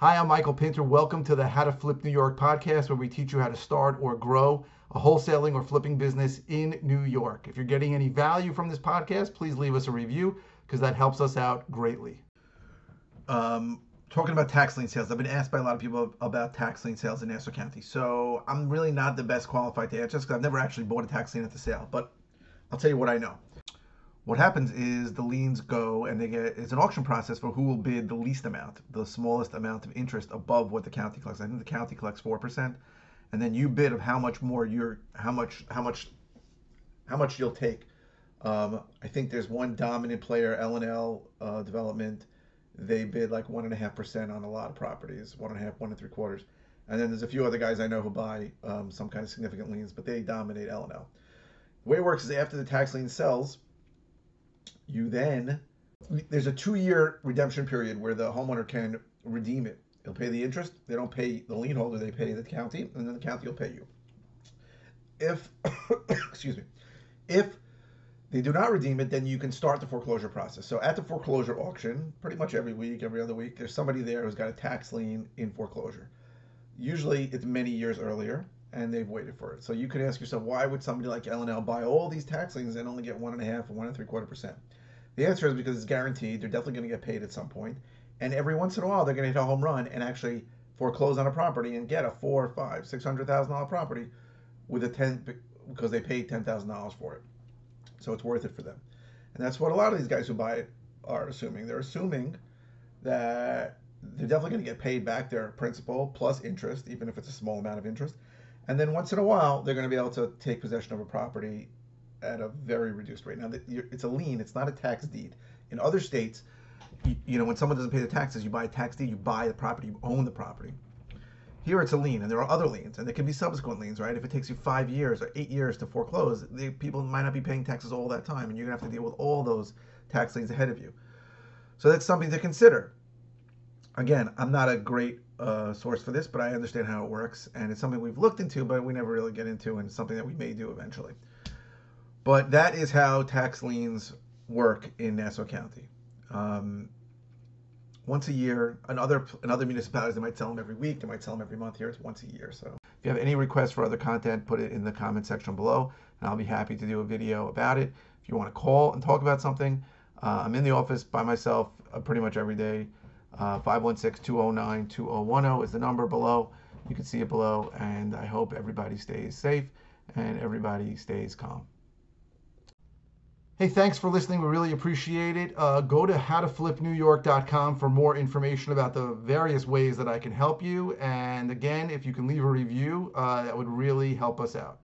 Hi, I'm Michael Pinter. Welcome to the How to Flip New York podcast, where we teach you how to start or grow a wholesaling or flipping business in New York. If you're getting any value from this podcast, please leave us a review because that helps us out greatly. Um, talking about tax lien sales, I've been asked by a lot of people about tax lien sales in Nassau County. So I'm really not the best qualified to answer because I've never actually bought a tax lien at the sale, but I'll tell you what I know. What happens is the liens go and they get it's an auction process for who will bid the least amount, the smallest amount of interest above what the county collects. I think the county collects four percent, and then you bid of how much more you're how much how much how much you'll take. Um, I think there's one dominant player, L&L uh, Development. They bid like one and a half percent on a lot of properties, one and and three quarters. And then there's a few other guys I know who buy um, some kind of significant liens, but they dominate L&L. The way it works is after the tax lien sells, you then there's a two-year redemption period where the homeowner can redeem it. They'll pay the interest. They don't pay the lien holder. They pay the county, and then the county will pay you. If excuse me, if they do not redeem it, then you can start the foreclosure process. So at the foreclosure auction, pretty much every week, every other week, there's somebody there who's got a tax lien in foreclosure. Usually it's many years earlier and they've waited for it. So you could ask yourself, why would somebody like L&L buy all these tax liens and only get one and a half one and three quarter percent? The answer is because it's guaranteed. They're definitely going to get paid at some point, and every once in a while they're going to hit a home run and actually foreclose on a property and get a four, five, six hundred thousand dollar property with a ten because they paid ten thousand dollars for it. So it's worth it for them. And that's what a lot of these guys who buy it are assuming. They're assuming that they're definitely going to get paid back their principal plus interest, even if it's a small amount of interest. And then once in a while, they're going to be able to take possession of a property at a very reduced rate. Now, it's a lien, it's not a tax deed. In other states, you, you know, when someone doesn't pay the taxes, you buy a tax deed, you buy the property, you own the property. Here it's a lien, and there are other liens, and there can be subsequent liens, right? If it takes you five years or eight years to foreclose, the people might not be paying taxes all that time, and you're gonna have to deal with all those tax liens ahead of you. So that's something to consider. Again, I'm not a great uh, source for this, but I understand how it works, and it's something we've looked into, but we never really get into, and something that we may do eventually. But that is how tax liens work in Nassau County. Um, once a year. In other, in other municipalities, they might tell them every week. They might tell them every month. Here, it's once a year. So if you have any requests for other content, put it in the comment section below, and I'll be happy to do a video about it. If you want to call and talk about something, uh, I'm in the office by myself uh, pretty much every day. 516-209-2010 uh, is the number below. You can see it below, and I hope everybody stays safe and everybody stays calm. Hey, thanks for listening. We really appreciate it. Uh, go to howtoflipnewyork.com for more information about the various ways that I can help you. And again, if you can leave a review, uh, that would really help us out.